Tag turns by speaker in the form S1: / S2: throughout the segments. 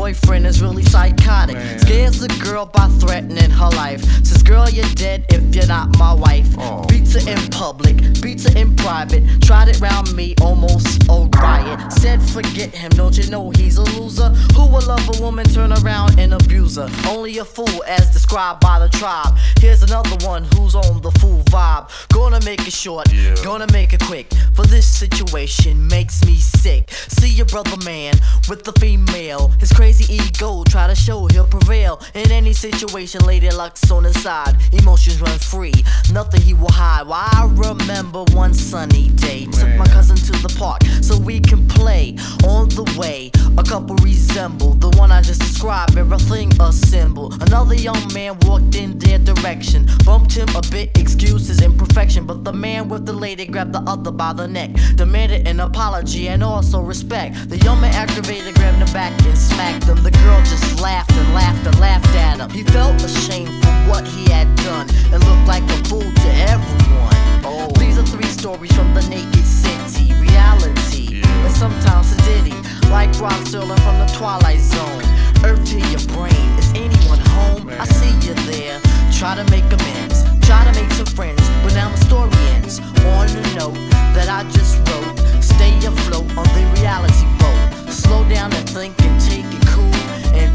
S1: crazy ex-boyfriend is really psychotic.
S2: Man.
S1: Scares the girl by threatening her life. Says, girl, you're dead if you're not my wife.
S2: Oh,
S1: beats her in public, beats her in private. Tried it round me, almost a riot. Said, forget him, don't you know he's a loser? Who will love a woman, turn around and abuse her? Only a fool, as described by the tribe. Here's another one who's on the fool vibe. Gonna make it short,
S2: Yeah.
S1: gonna make it quick. For this situation makes me sick. See your brother man with the female. His crazy ego try to show he'll prevail. In any situation, lady luck's on his side. Emotions run free, nothing he will hide. Why I remember one sunny day. Took my cousin to the park so we can play. On the way, a couple resemble the one I just described. Everything a symbol. Another young man walked in their direction. Bumped him a bit, excused his imperfection. But the man with the lady grabbed the other by the neck. Demanded an apology and also respect. The young man aggravated, grabbed him back and smacked him. The girl just laughed and laughed and laughed at him. He felt ashamed for what he had done and looked like a fool to everyone.
S2: Oh.
S1: These are three stories from the naked city. Reality
S2: Yeah.
S1: and sometimes a ditty. Like Rod Serling from the Twilight Zone. Earth to your brain. Is anyone home? I see you there. Try to make amends. Try to make some friends. But now the story ends on a note that I just wrote. Stay afloat on the reality boat. Slow down and think and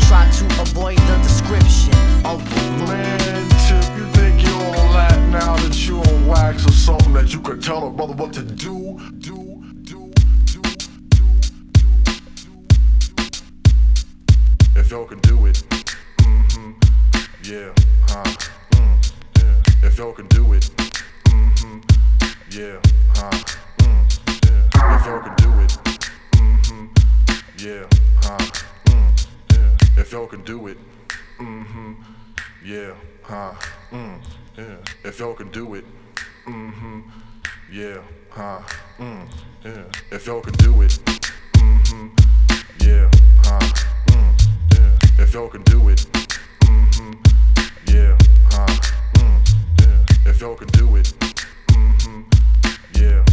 S1: try to avoid the description of
S2: man, Tip, you think you all that now that you on wax or something that you could tell a brother what to do, do, do, do, do, do, do, do. If y'all can do it, mm-hmm, yeah, huh, mm, yeah. If y'all can do it, mm-hmm, yeah, huh, mm, yeah. If y'all can do it, mm-hmm, yeah, huh. If y'all can do it, mm-hmm, yeah, huh, mm, yeah. If y'all can do it, mm-hmm, yeah, huh, mm, yeah. If y'all can do it, mm-hmm, yeah, huh, mm, yeah. If y'all can do it, mm-hmm, yeah, huh, mm, yeah. If y'all can do it, mm-hmm, yeah,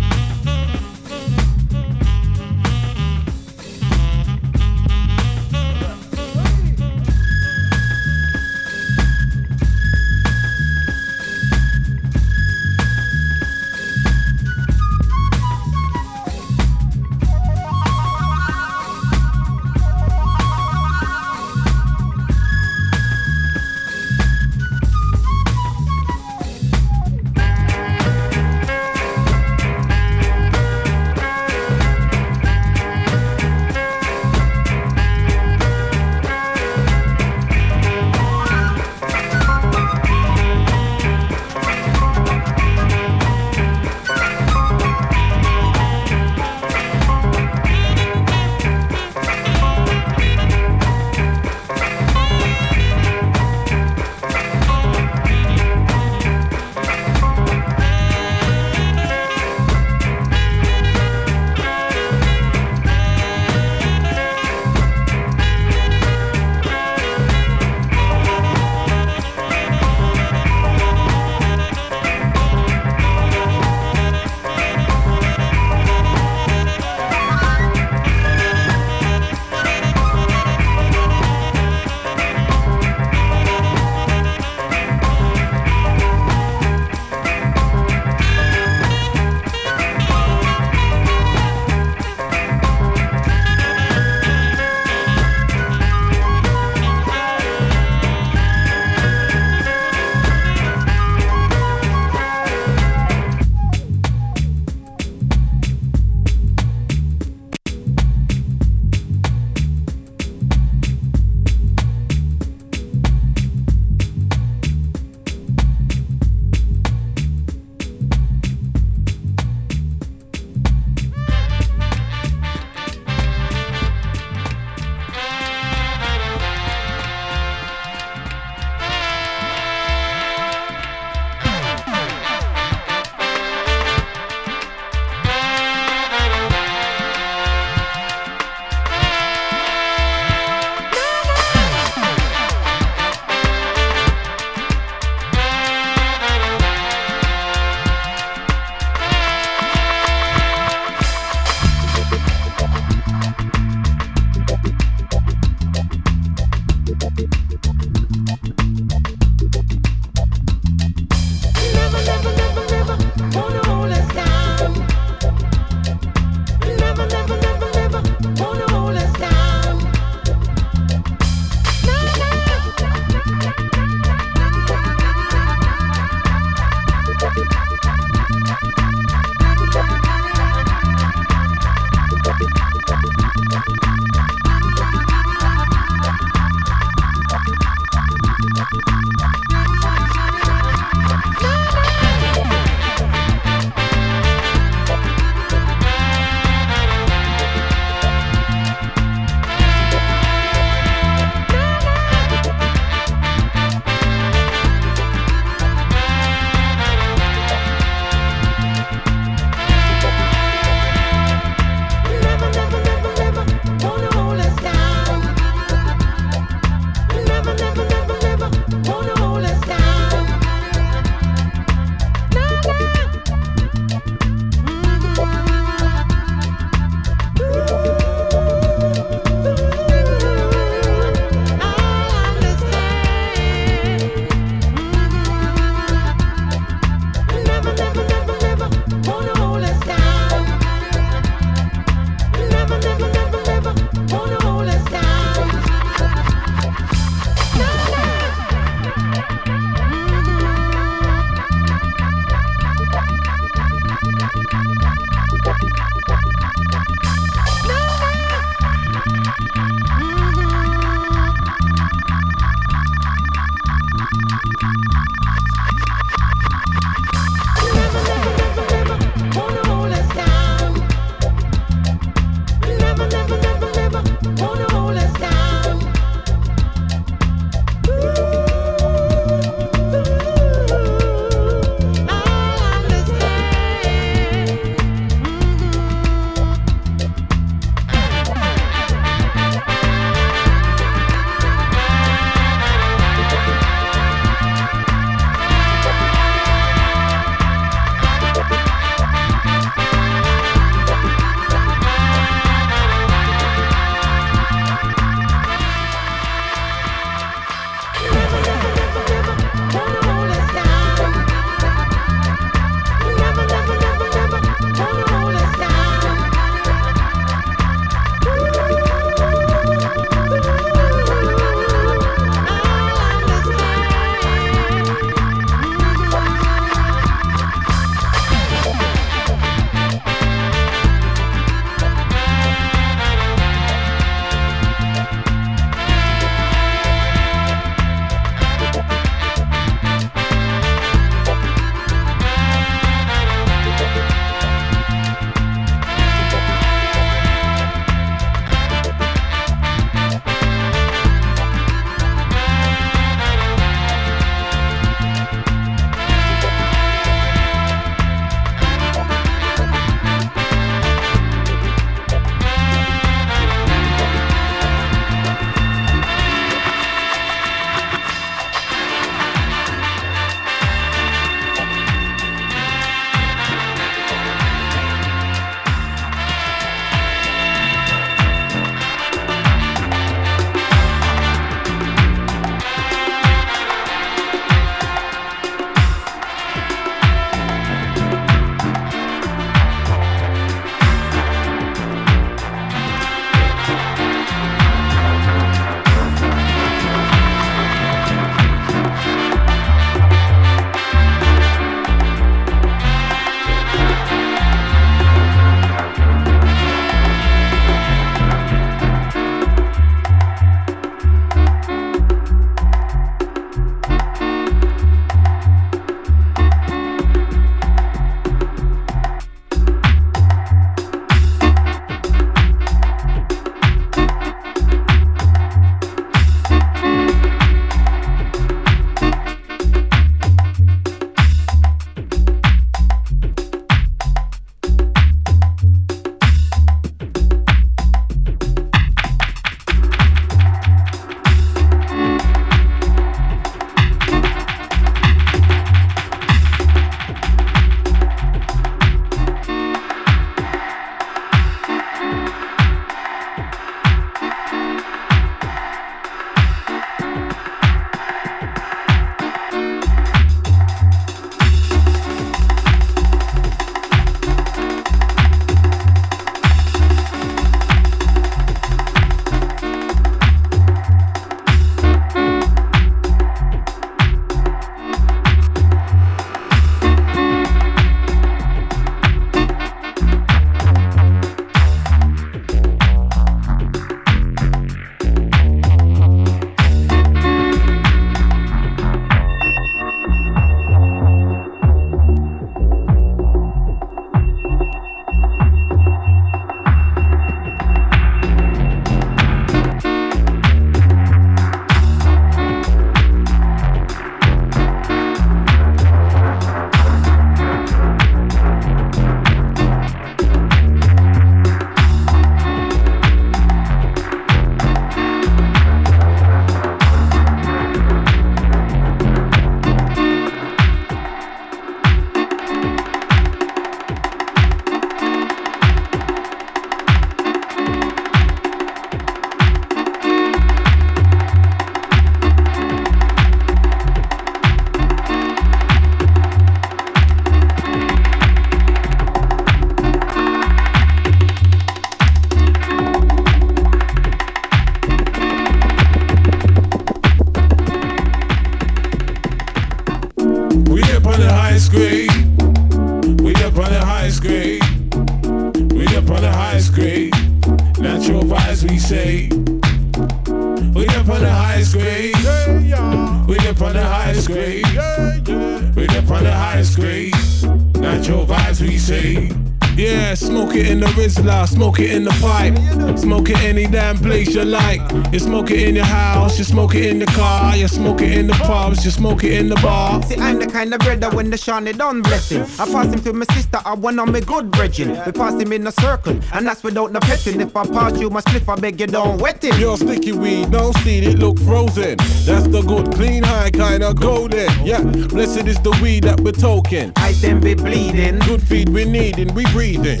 S3: it
S4: in the bar.
S5: See, I'm the kind of brother when the Shawnee done bless him. I pass him to my sister, I one on me good bridging. We pass him in a circle, and that's without no petting. If I pass you my spliff, I beg you don't wet it.
S4: Your sticky weed, don't see it look frozen. That's the good, clean, high kind of golden. Yeah, blessed is the weed that we're token.
S5: I then be bleeding.
S4: Good feed we needing, we breathing.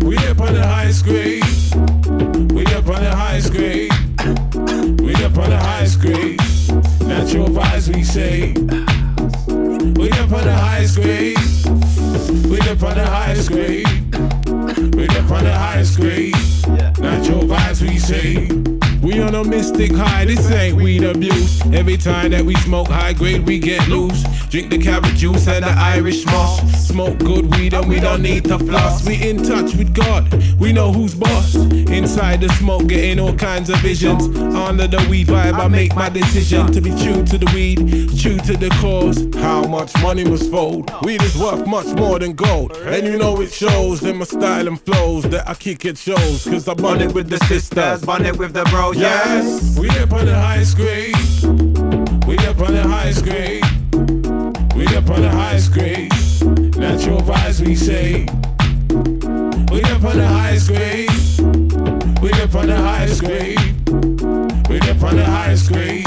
S4: We up on the highest grade. We up on the highest grade. We up on the highest grade. Natural vibes we say. We up on the highest grade. We up on the highest grade. We up on the highest grade. Natural vibes we say. We on a mystic high, this ain't weed abuse. Every time that we smoke high grade, we get loose. Drink the carrot juice and the Irish moss. Smoke good weed and we don't need to floss. We in touch with God, we know who's boss. Inside the smoke, getting all kinds of visions. Under the weed vibe, I make my decision to be true to the weed, true to the cause. How much money must fold? Weed is worth much more than gold. And you know it shows in my style and flows that I kick it shows. Cause I bond it with the sisters.
S5: Bond it with the bros, Oh,
S4: yes, we up on the highest grade. We up on the highest grade. We up on the highest grade. Natural vibes we say. We up on the highest grade. We up on the highest grade. We up on the highest grade.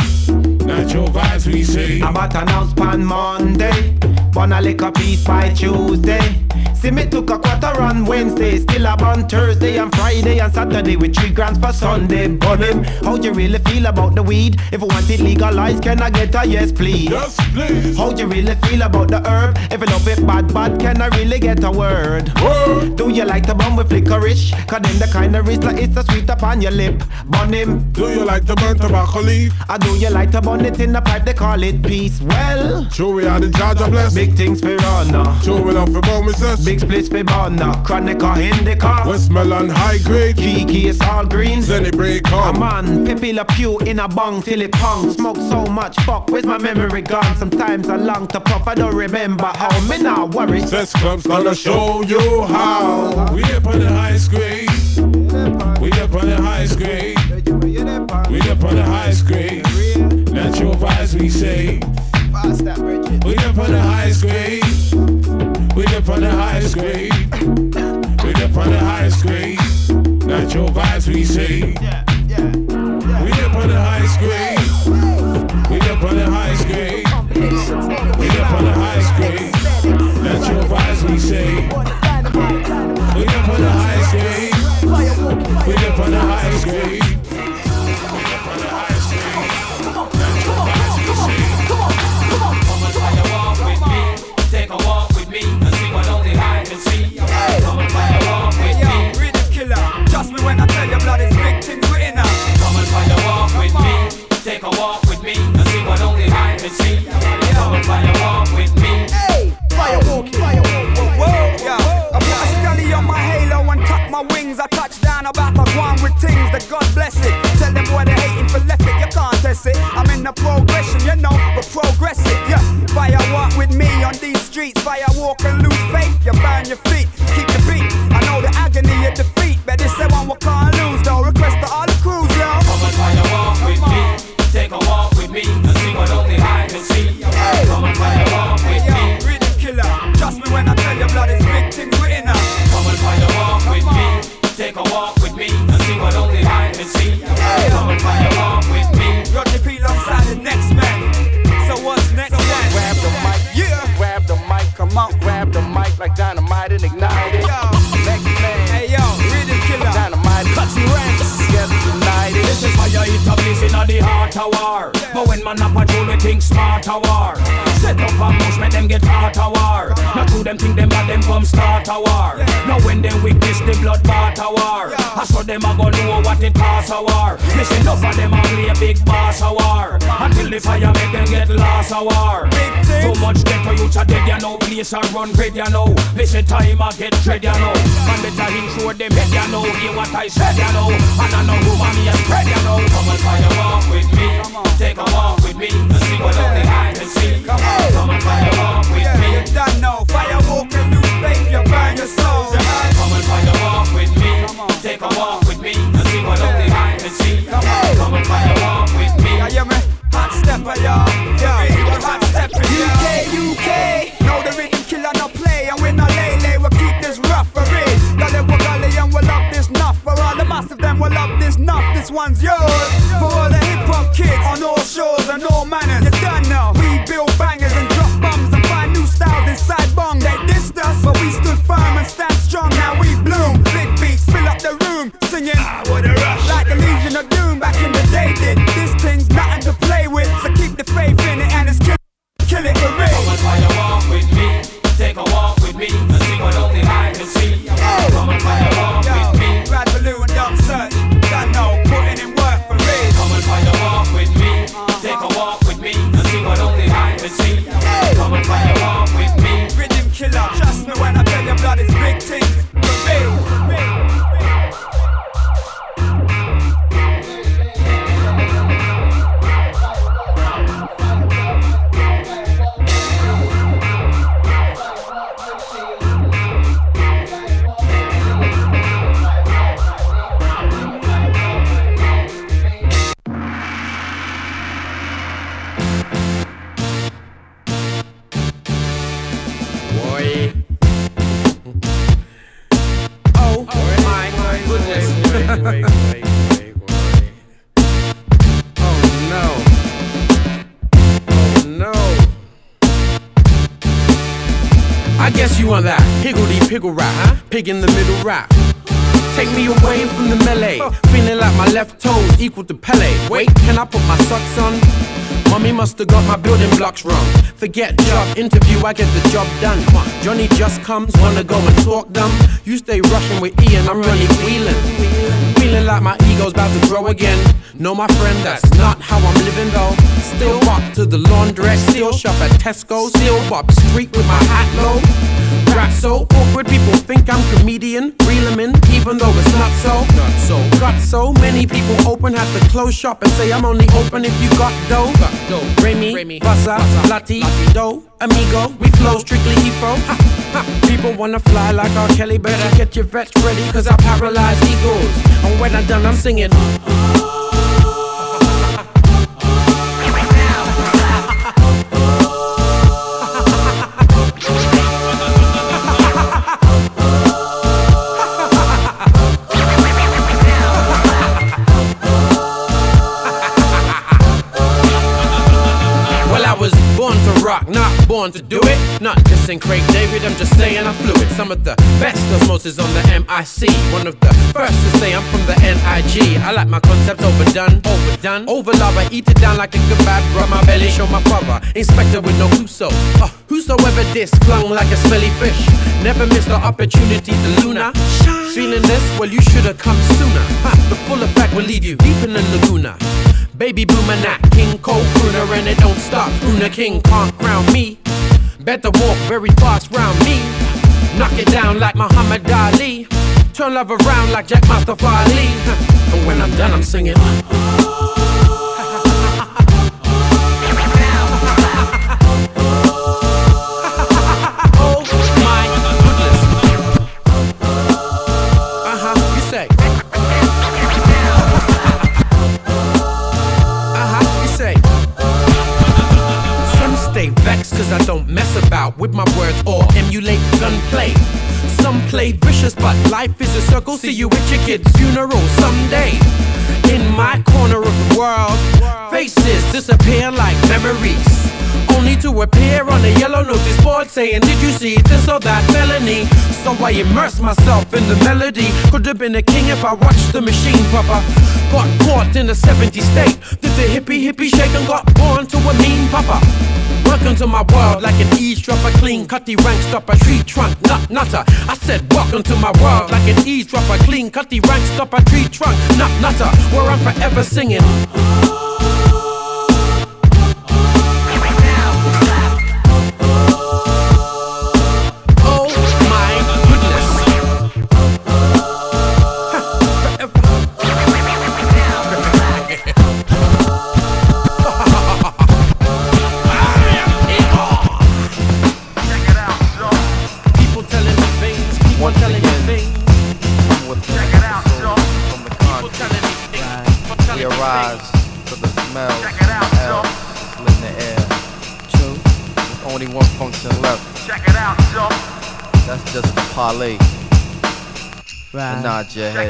S4: Natural vibes we say.
S5: I'm about to announce pan Monday. Wanna lick a piece by Tuesday. See me took a quarter on Wednesday, still up on Thursday and Friday and Saturday with three grams for Sunday. But him, how you really feel about the weed? If I want it legalized, can I get a yes, please?
S4: Yes, please.
S5: How you really feel about the herb? If you love it bad, bad, can I really get a word?
S4: Word.
S5: Do you like the bun with licorice? Cause then the kind of wrist like it's a sweet upon your lip. Bun him.
S4: Do you like to burn tobacco leaf?
S5: I do you like to bun it in the pipe? They call it peace. Well,
S4: Sure we are the judge of bless.
S5: big things for honor.
S4: Sure we love for bonuses.
S5: Big splits for banner. Chronic or indica.
S4: Westmoreland high grade.
S5: Kiki is all green.
S4: Then it break
S5: A
S4: on.
S5: man, Pippi La Pew in a bong till it pong. Smoke so much, fuck, where's my memory gone? Sometimes I long to puff, I don't remember how. Me not worry.
S4: Sex club's gonna show you how. We up on the highest grade. We up on the highest grade. We up on the highest grade. Natural vibes we say. We up on the highest grade. We up on the highest grade. We up on the highest grade. Natural vibes we say. We up on the highest grade. We up on the highest grade. We up on the highest grade. Natural vibes we say. We up on the highest grade. We up on the highest grade.
S6: Come and try a walk with me.
S7: Whoa, yeah. I put a scully on my halo and tuck my wings. I touch down about to go on with things that God bless it. Tell them boy they hating for left it, you can't test it. I'm in the progression, you know, we're progressive, yeah. Fire walk with me on these streets. Fire walk and lose faith, you burn your feet. Keep the beat.
S8: Like dynamite and ignite it.
S7: Yo.
S8: Next man,
S7: Hey yo, rhythm killer.
S8: dynamite,
S7: Cutty ranks.
S8: together united.
S6: This is fire hit a blaze inna the heart of war. But when man up a patrol, we think smart a war. Set up a make them get hot a war. Now true them think them bad, them come start a war. Now when them weakness, the blood bath a war. I saw them a go know what it costs a war. Listen, enough of them a play a big boss a war. Until the fire make them get lost a war. Too much ghetto youth a dead, you know. Place a run great, you know. Listen, time a get dread, you know. Man, better intro them head, you know. Hear what I said, you know. And I know who me a spread, you know. Come and fire walk with me. Take a walk with me. And see what only I can see. Come on, come and fire walk
S7: you and you.
S6: Come and fire walk with me. Take a walk with me. And see what only I can. Come and fire walk with me.
S7: Hot stepper, y'all. Yeah, we hot stepper, UK, UK. Know the rhythm killer no play, and we no lay lay. We'll keep this rough for real. Gully for gully, and we'll love this nuff. For all the massive, them will love this nuff. This one's yours. For all the hip hop kids on all shores and all manners. You done now. We build bangers and inside bong. They dissed us, but we stood firm and stand strong. Now we bloom. Big beats fill up the room, singing. Ah, what a rush. Like the Legion of Doom back in the day did. This thing's nothing to play with, so keep the faith in it and it's kill, kill it for
S6: Come
S7: real.
S6: and fire walk with me. Take a walk with me. And see what only I can see. Come and fire walk with me.
S7: Brad Baloo and Dumb Search, done know, when I tell you blood is big thing.
S9: Pig in the middle rap. Take me away from the melee. Feeling like my left toes equal to Pele. Wait, can I put my socks on? Mommy must have got my building blocks wrong. Forget job interview, I get the job done. Johnny just comes, wanna go and talk dumb. You stay rushing with Ian, I'm really wheeling. Feeling like my ego's about to grow again. No, my friend, that's not how I'm living though. Still walk to the laundrette, still shop at Tesco, still walk street with my hat low. Rap so awkward, people think I'm comedian. Reel 'em in, even though it's not so. Not so. Got so many people open, have to close shop and say I'm only open if you got dough. Got dough. Remy,
S4: Remy,
S9: Bassa, Lati, Do, Amigo, we flow strictly Heathrow. People wanna fly like R. Kelly, better get your vets ready, cause I paralyze egos. And when I'm done, I'm singing. Rock, not born to do it. Not dissing Craig David, I'm just saying I'm fluid. Some of the best of osmosis on the MIC. One of the first to say I'm from the NIG. I like my concepts overdone, overdone. Over lava, eat it down like a kebab. Rub my belly, show my father. Inspector with no Crusoe. Uh, whosoever this flung like a smelly fish. Never missed the opportunity to Luna. Feeling this? Well, you should have come sooner. Ha, the full effect will leave you deep in the Laguna. Baby boomer, not King Cole crooner, and it don't stop. Una King can't crown me. Better walk very fast round me. Knock it down like Muhammad Ali. Turn love around like Jack Mustafa Ali. And when I'm done, I'm singing. Don't about with my words or emulate gunplay. Some play vicious, but life is a circle. See you at your kid's funeral someday. In my corner of the world, faces disappear like memories. Only to appear on a yellow notice board saying, Did you see this or that felony? So I immerse myself in the melody. Could have been a king if I watched the machine, Papa. Got caught in a 70 state. Did the hippie hippie shake and got born to a mean papa? Welcome to my world like an eavesdropper, clean cut the rank stop stopper, tree trunk, nut nutter. I said, welcome to my world like an eavesdropper, clean cut the rank stop stopper, tree trunk, nut nutter, where I'm forever singing.
S10: That's just the parlay. And nod your head.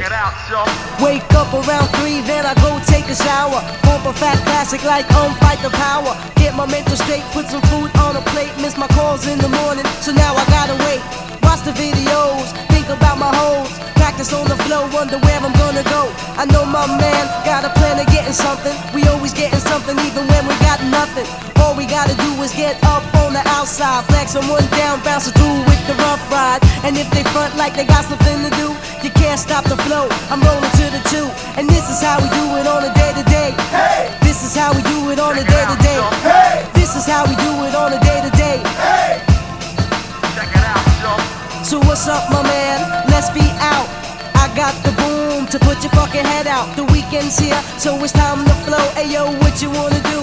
S11: Wake up around three, then I go take a shower. Pump a fat classic like um fight the power. Get my mental straight, put some food on a plate. Miss my calls in the morning, so now I gotta wait. Watch the videos, think about my hoes. Practice on the flow, wonder where I'm gonna go. I know my man got a plan of getting something. We always getting something, even when we got nothing. All we gotta do is get up on the outside, flex someone down, bounce through with the rough ride. And if they front like they got something to do, you can't stop the flow. I'm rolling to the two, and this is how we do it on a day to day. This is how we do it on a day to day. This is how we do it on a day to day. So what's up, my man? Let's be out. I got the boom to put your fucking head out. The weekend's here, so it's time to flow. Hey yo, what you wanna do?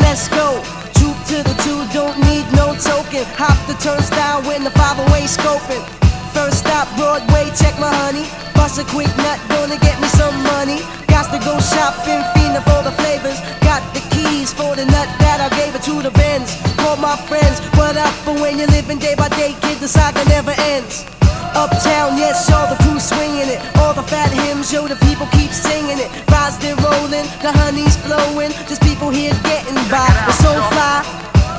S11: Let's go. Troop to the two, don't need no token. Hop the turnstile when the 508 scoping. First stop, Broadway, check my honey. Bust a quick nut, gonna get me some money. Got to go shopping, fiending for the flavors. Got the keys for the nut that I gave it to the Benz. Call my friends, what up? But when you're living day by day, kid, the saga never ends. Uptown, yes, all the crew swinging it. All the fat hymns, yo, the people keep singing it. Rides they're rolling, the honey's flowing. Just people here getting by. It's so fly.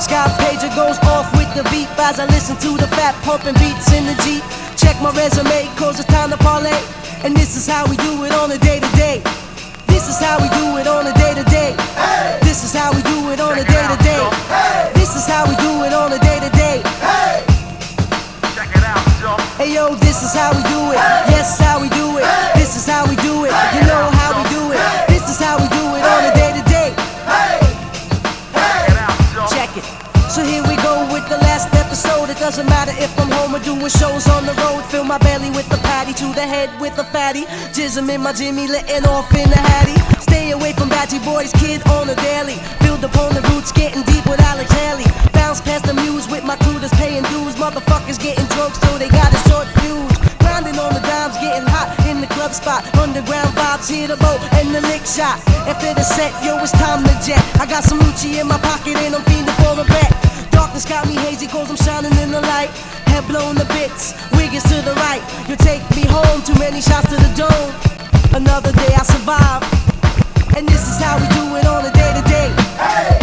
S11: Sky pager goes off with the beat as I listen to the fat pumping beats in the Jeep. Check my resume, cause it's time to parlay. And this is how we do it on a day to day. This is how we do it on a day to day. This is how we do it on a day to day. This is how we do it on a day to day. Hey yo, this is how we do it. Yes, how we do it. This is how we do it. If I'm home or doing shows on the road. Fill my belly with the patty, to the head with the fatty. Jism in my Jimmy, letting off in the hattie. Stay away from batchy boys, kid on the daily. Build upon the roots, getting deep with Alex Haley. Bounce past the muse with my crew that's paying dues. Motherfuckers getting drunk, so they got a short fuse. Grinding on the dimes, getting hot in the club spot. Underground vibes, hit the boat and the lick shot. After the set, yo, it's time to jet. I got some Gucci in my pocket and I'm fiending for a bet. Darkness got me hazy cause I'm shining in the light. Head blown to bits, wig is to the right. You take me home, too many shots to the dome. Another day I survive. And this is how we do it on a day to day. This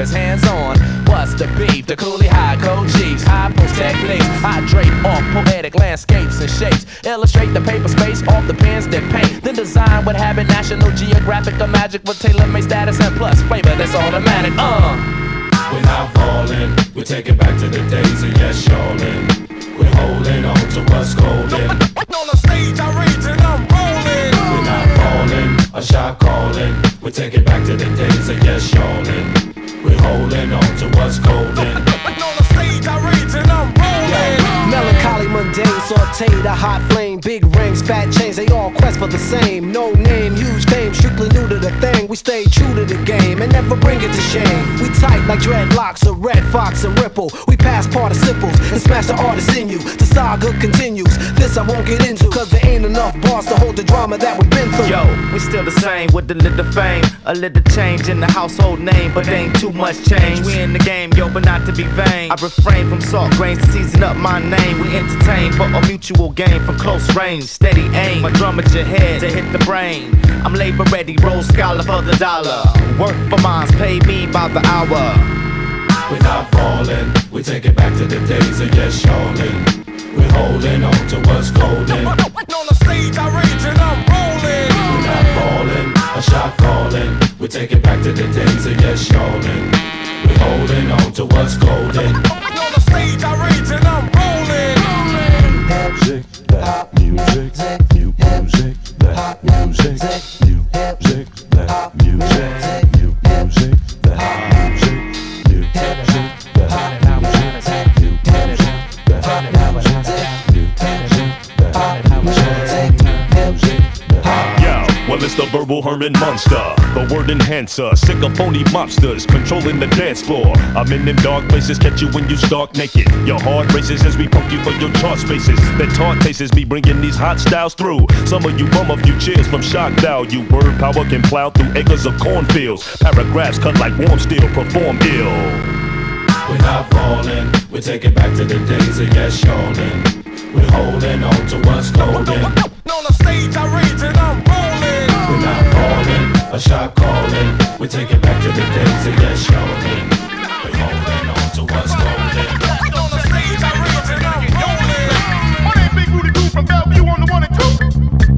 S11: on.
S12: I care if it's hands on. What's the beef? The Cooley High code chiefs, high post techniques. I drape off poetic landscapes and shapes. Illustrate the paper space off the pens that paint. Then design what habit National Geographic or magic with tailor made status and plus flavor that's automatic. Uh.
S13: We're not falling, we take it back to the days of yes, y'allin'. We're holding on to what's golden.
S14: On the stage, I rage and I'm rolling.
S13: We're not falling, a shot calling. We take it back to the days of yes, y'allin'. We're holding on to what's golden.
S14: On the stage, I.
S15: Melancholy, mundane, sauteed, a hot flame, big rings, fat chains, they all quest for the same. No name, huge fame, strictly new to the thing. We stay true to the game and never bring it to shame. We tight like dreadlocks or Redd Foxx and ripple. We pass participles and smash the artist in you. The saga continues. This I won't get into, cause there ain't enough bars to hold the drama that we've been through.
S16: Yo, we still the same with a little fame, a little change in the household name, but ain't too much change. We in the game, yo, but not to be vain. I refrain from salt grains to season up my name. We entertain for a mutual gain from close range, steady aim. My drum at your head to hit the brain. I'm labor ready, Rhodes scholar for the dollar. Work for mines, pay me by the hour.
S13: We're not falling, we take it back to the days of yes, y'allin'. We're holding on to what's golden.
S14: On the stage, I rage and I'm rolling.
S13: We're not falling, a shot calling. We take it back to the days of yes, y'allin'. We're holding on to what's golden.
S14: On the stage, I rage and I'm rolling.
S13: Music, that music, new music, that music, new music, that music, new music, that music, new music,
S17: verbal Herman Munster, the word enhancer, sick of phony mobsters controlling the dance floor. I'm in them dark places, catch you when you stark naked. Your heart races as we pump you for your chart spaces. That taunt faces me bringing these hot styles through. Some of you bum a few cheers from shock value. Word power can plow through acres of cornfields. Paragraphs cut like warm steel, perform ill.
S13: We're not falling, we take it back to the days of yes, y'allin'. We're holding on to what's golden.
S14: On the stage, I rage and I'm rolling.
S13: We're not falling, a shot calling. We take it back to the days of yes, y'allin'. We're holding on to what's golden.
S14: On the Big Booty Crew from Bellevue on the one and two.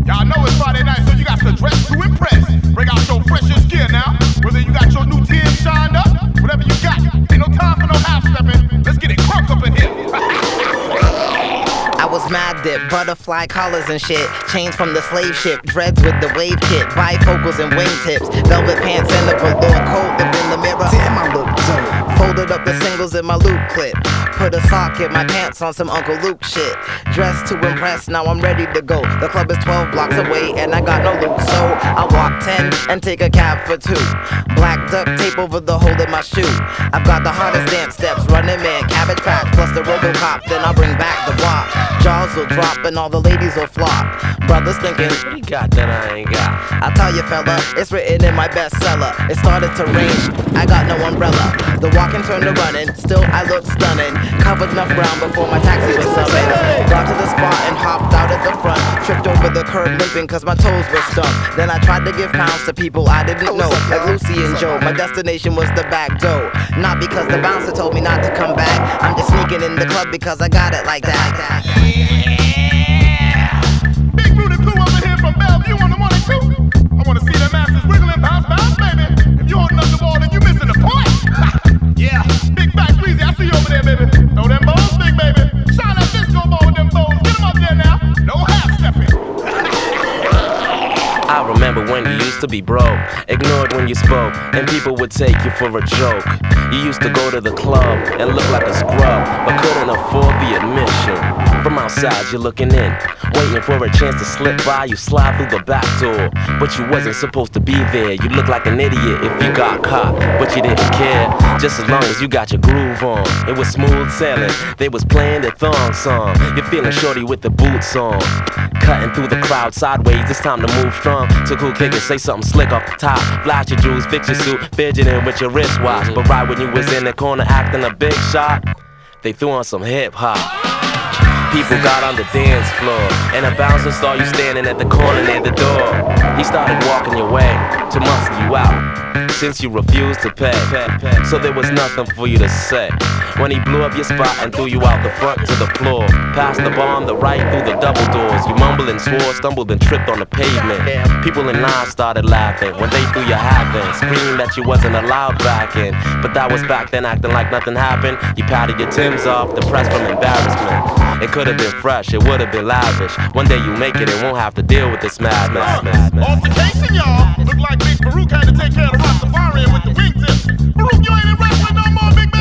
S14: Y'all know it's Friday night, so you got to dress to impress. Bring out your freshest gear now. Whether you got your new team shined up, whatever you got. Ain't no time for no half stepping. Let's get it crunk up in here.
S18: Mad dip, butterfly collars and shit. Chains from the slave ship, dreads with the wave kit, bifocals and wingtips, velvet pants and the velour coat. Looked in the mirror, damn, I look dope. Folded up the singles in my loop clip. Put a sock in my pants on some Uncle Luke shit. Dressed to impress, now I'm ready to go. The club is 12 blocks away and I got no loot, so I walk 10 and take a cab for two. Black duct tape over the hole in my shoe. I've got the hardest dance steps, running man, cabbage patch, plus the Robocop. Then I'll bring back the wop. Jaws will drop and all the ladies will flop. Brothers thinking, what you got that I ain't got? I tell you, fella, it's written in my bestseller. It started to rain, I got no umbrella. The walking turned to running, still I look stunning. Covered enough ground before my taxi was summoned. Got to the spot and hopped out at the front. Tripped over the curb limping cause my toes were stumped. Then I tried to give pounds to people I didn't know, like Lucy and Joe. My destination was the back door. Not because the bouncer told me not to come back. I'm just sneaking in the club because I got it like that.
S14: Big Booty Crew over here from Bellevue on the one and. I wanna see them asses wiggling, bounce, bounce, baby. If you holding up the ball, then you missing the point. yeah, Big Fat Squeezy, I see you over there, baby. Throw them bones, big baby. Shine that disco ball with them bones. Get them up there now. No half stepping.
S12: I remember when you used to be broke, ignored when you spoke, and people would take you for a joke. You used to go to the club and look like a scrub, but couldn't afford the admission. From outside, you're looking in, waiting for a chance to slip by. You slide through the back door, but you wasn't supposed to be there. You look like an idiot if you got caught, but you didn't care. Just as long as you got your groove on, it was smooth sailing. They was playing the thong song. You're feeling shorty with the boots on, cutting through the crowd sideways. It's time to move strong. So cool kick and say something slick off the top. Flash your jewels, fix your suit, fidgeting with your wristwatch. But right when you was in the corner acting a big shot, they threw on some hip hop. People got on the dance floor, and a bouncer saw you standing at the corner near the door. He started walking your way to muscle you out, since you refused to pay. So there was nothing for you to say. When he blew up your spot and threw you out the front to the floor, past the bomb, the right through the double doors, you mumbled and swore, stumbled and tripped on the pavement. People in line started laughing when they threw your hat in, screamed that you wasn't allowed back in. But that was back then, acting like nothing happened. You patted your Tim's off, depressed from embarrassment. It could have been fresh, it would have been lavish. One day you make it and won't have to deal with this madness.
S14: Altercation, y'all. Look like Big Farouk had to take care of the Rastafarian with the wingtips. Farouk, you ain't in wrestling no more, big baby.